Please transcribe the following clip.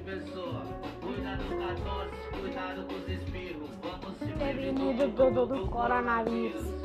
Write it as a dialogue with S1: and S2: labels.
S1: pessoa. Cuidado com a tosse, cuidado com os espirros. Vamos se
S2: prevenir do, do, do coronavírus.